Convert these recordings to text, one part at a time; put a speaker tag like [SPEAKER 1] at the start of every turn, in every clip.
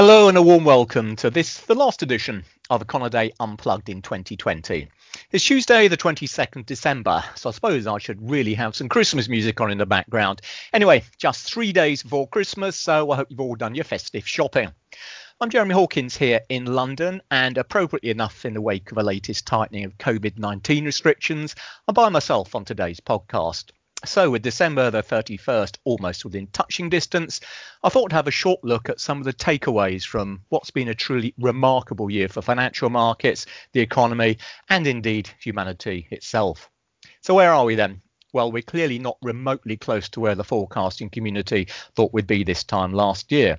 [SPEAKER 1] Hello and a warm welcome to this, the last edition of Econoday Unplugged in 2020. It's Tuesday, the 22nd December, so I suppose I should really have some Christmas music on in the background. Anyway, just three days before Christmas, so I hope you've all done your festive shopping. I'm Jeremy Hawkins here in London, and appropriately enough, in the wake of the latest tightening of COVID 19 restrictions, I'm by myself on today's podcast. So, with December the 31st almost within touching distance, I thought to have a short look at some of the takeaways from what's been a truly remarkable year for financial markets, the economy, and indeed humanity itself. So, where are we then? Well, we're clearly not remotely close to where the forecasting community thought we'd be this time last year.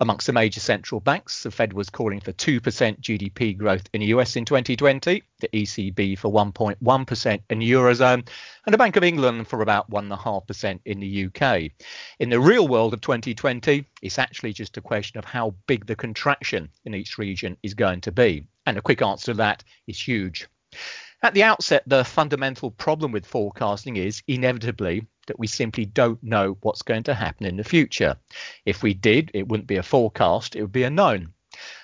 [SPEAKER 1] Amongst the major central banks, the Fed was calling for 2% GDP growth in the US in 2020, the ECB for 1.1% in the Eurozone, and the Bank of England for about 1.5% in the UK. In the real world of 2020, it's actually just a question of how big the contraction in each region is going to be. And a quick answer to that is huge. At the outset, the fundamental problem with forecasting is inevitably that we simply don't know what's going to happen in the future. If we did, it wouldn't be a forecast, it would be a known.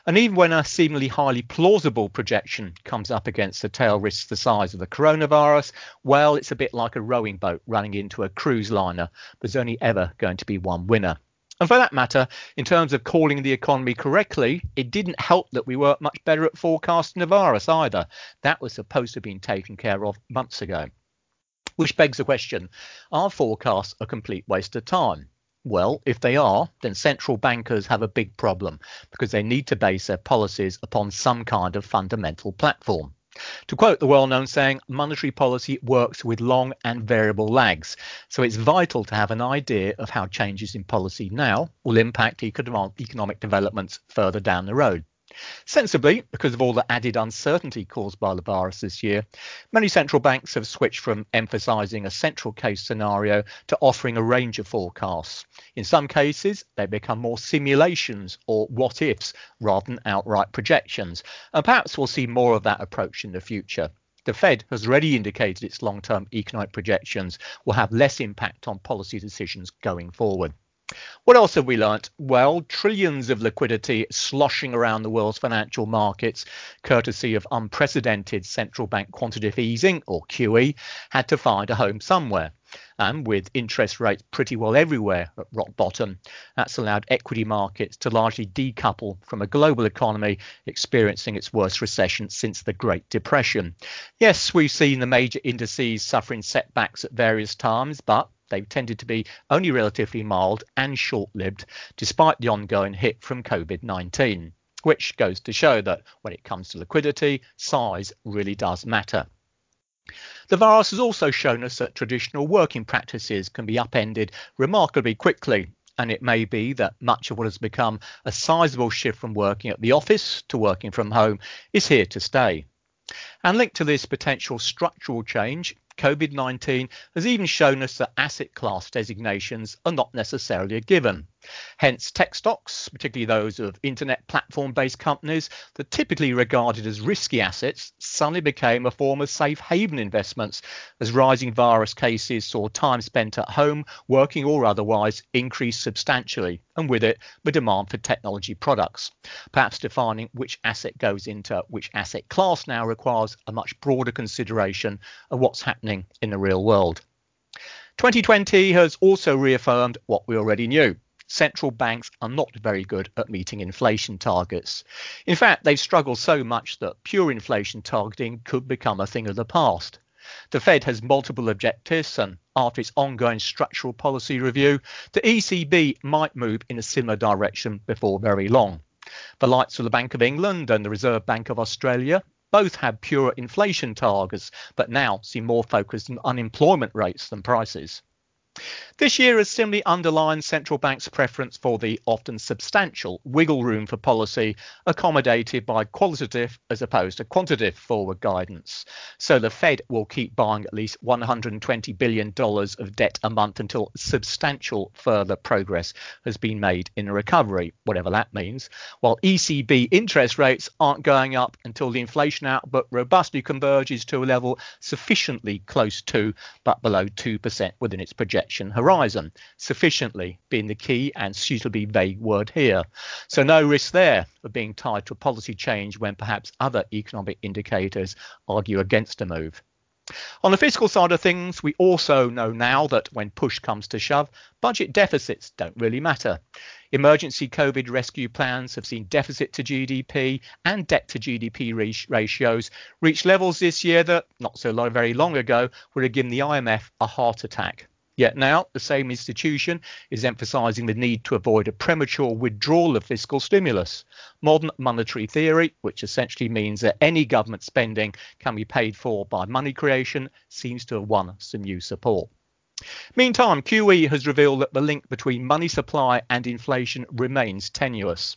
[SPEAKER 1] And even when a seemingly highly plausible projection comes up against the tail risks the size of the coronavirus, well, it's a bit like a rowing boat running into a cruise liner. There's only ever going to be one winner. And for that matter, in terms of calling the economy correctly, it didn't help that we weren't much better at forecasting the virus either. That was supposed to have been taken care of months ago. Which begs the question are forecasts a complete waste of time? Well, if they are, then central bankers have a big problem because they need to base their policies upon some kind of fundamental platform. To quote the well known saying, monetary policy works with long and variable lags. So it's vital to have an idea of how changes in policy now will impact economic developments further down the road. Sensibly, because of all the added uncertainty caused by the virus this year, many central banks have switched from emphasising a central case scenario to offering a range of forecasts. In some cases, they become more simulations or what ifs rather than outright projections, and perhaps we'll see more of that approach in the future. The Fed has already indicated its long term economic projections will have less impact on policy decisions going forward. What else have we learnt? Well, trillions of liquidity sloshing around the world's financial markets, courtesy of unprecedented central bank quantitative easing, or QE, had to find a home somewhere. And with interest rates pretty well everywhere at rock bottom, that's allowed equity markets to largely decouple from a global economy experiencing its worst recession since the Great Depression. Yes, we've seen the major indices suffering setbacks at various times, but they've tended to be only relatively mild and short lived, despite the ongoing hit from COVID 19, which goes to show that when it comes to liquidity, size really does matter. The virus has also shown us that traditional working practices can be upended remarkably quickly, and it may be that much of what has become a sizable shift from working at the office to working from home is here to stay. And linked to this potential structural change COVID 19 has even shown us that asset class designations are not necessarily a given. Hence, tech stocks, particularly those of internet platform based companies that typically regarded as risky assets, suddenly became a form of safe haven investments as rising virus cases saw time spent at home, working or otherwise, increase substantially, and with it, the demand for technology products. Perhaps defining which asset goes into which asset class now requires a much broader consideration of what's happening in the real world. 2020 has also reaffirmed what we already knew central banks are not very good at meeting inflation targets. In fact, they've struggled so much that pure inflation targeting could become a thing of the past. The Fed has multiple objectives, and after its ongoing structural policy review, the ECB might move in a similar direction before very long. The likes of the Bank of England and the Reserve Bank of Australia both have pure inflation targets, but now seem more focused on unemployment rates than prices. This year has similarly underlined central banks' preference for the often substantial wiggle room for policy accommodated by qualitative as opposed to quantitative forward guidance. So the Fed will keep buying at least $120 billion of debt a month until substantial further progress has been made in recovery, whatever that means, while ECB interest rates aren't going up until the inflation output robustly converges to a level sufficiently close to but below 2% within its projection horizon, sufficiently being the key and suitably vague word here. So no risk there of being tied to a policy change when perhaps other economic indicators argue against a move. On the fiscal side of things, we also know now that when push comes to shove, budget deficits don't really matter. Emergency COVID rescue plans have seen deficit to GDP and debt to GDP ratios reach levels this year that, not so long, very long ago, would have given the IMF a heart attack. Yet now, the same institution is emphasising the need to avoid a premature withdrawal of fiscal stimulus. Modern monetary theory, which essentially means that any government spending can be paid for by money creation, seems to have won some new support. Meantime, QE has revealed that the link between money supply and inflation remains tenuous.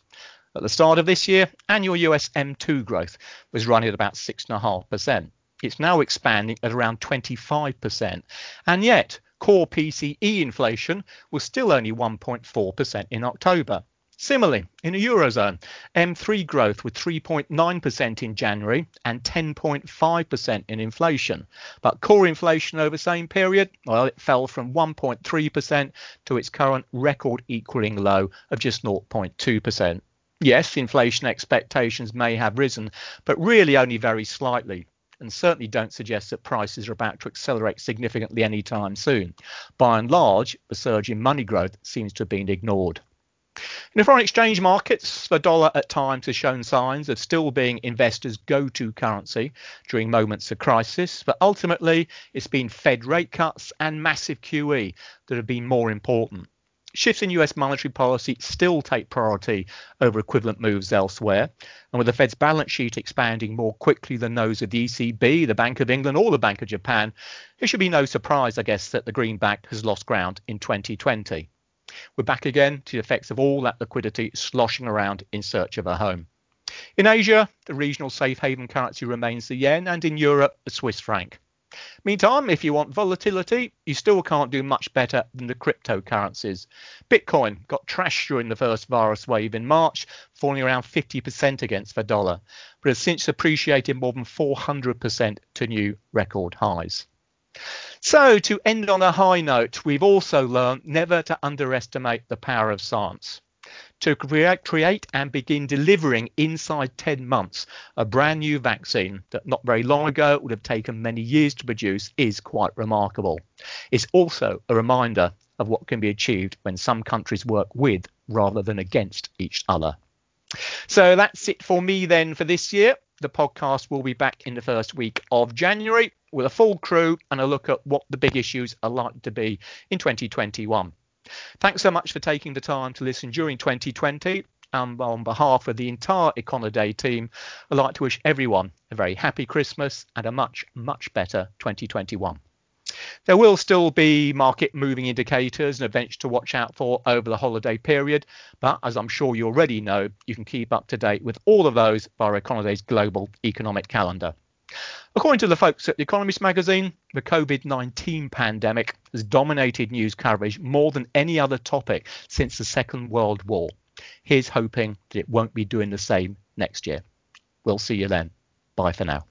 [SPEAKER 1] At the start of this year, annual US M2 growth was running at about 6.5%. It's now expanding at around 25%. And yet, core PCE inflation was still only 1.4% in October. Similarly, in the Eurozone, M3 growth was 3.9% in January and 10.5% in inflation. But core inflation over the same period, well, it fell from 1.3% to its current record equaling low of just 0.2%. Yes, inflation expectations may have risen, but really only very slightly and certainly don't suggest that prices are about to accelerate significantly anytime soon. By and large, the surge in money growth seems to have been ignored. In the foreign exchange markets, the dollar at times has shown signs of still being investors' go to currency during moments of crisis, but ultimately it's been Fed rate cuts and massive QE that have been more important. Shifts in US monetary policy still take priority over equivalent moves elsewhere. And with the Fed's balance sheet expanding more quickly than those of the ECB, the Bank of England, or the Bank of Japan, it should be no surprise, I guess, that the greenback has lost ground in 2020. We're back again to the effects of all that liquidity sloshing around in search of a home. In Asia, the regional safe haven currency remains the yen, and in Europe, the Swiss franc. Meantime, if you want volatility, you still can't do much better than the cryptocurrencies. Bitcoin got trashed during the first virus wave in March, falling around 50% against the dollar, but has since appreciated more than 400% to new record highs. So, to end on a high note, we've also learned never to underestimate the power of science to create and begin delivering inside 10 months a brand new vaccine that not very long ago would have taken many years to produce is quite remarkable. It's also a reminder of what can be achieved when some countries work with rather than against each other. So that's it for me then for this year. The podcast will be back in the first week of January with a full crew and a look at what the big issues are likely to be in 2021. Thanks so much for taking the time to listen during 2020. And on behalf of the entire Econoday team, I'd like to wish everyone a very happy Christmas and a much, much better 2021. There will still be market moving indicators and events to watch out for over the holiday period, but as I'm sure you already know, you can keep up to date with all of those via Econoday's global economic calendar. According to the folks at The Economist magazine, the COVID 19 pandemic has dominated news coverage more than any other topic since the Second World War. Here's hoping that it won't be doing the same next year. We'll see you then. Bye for now.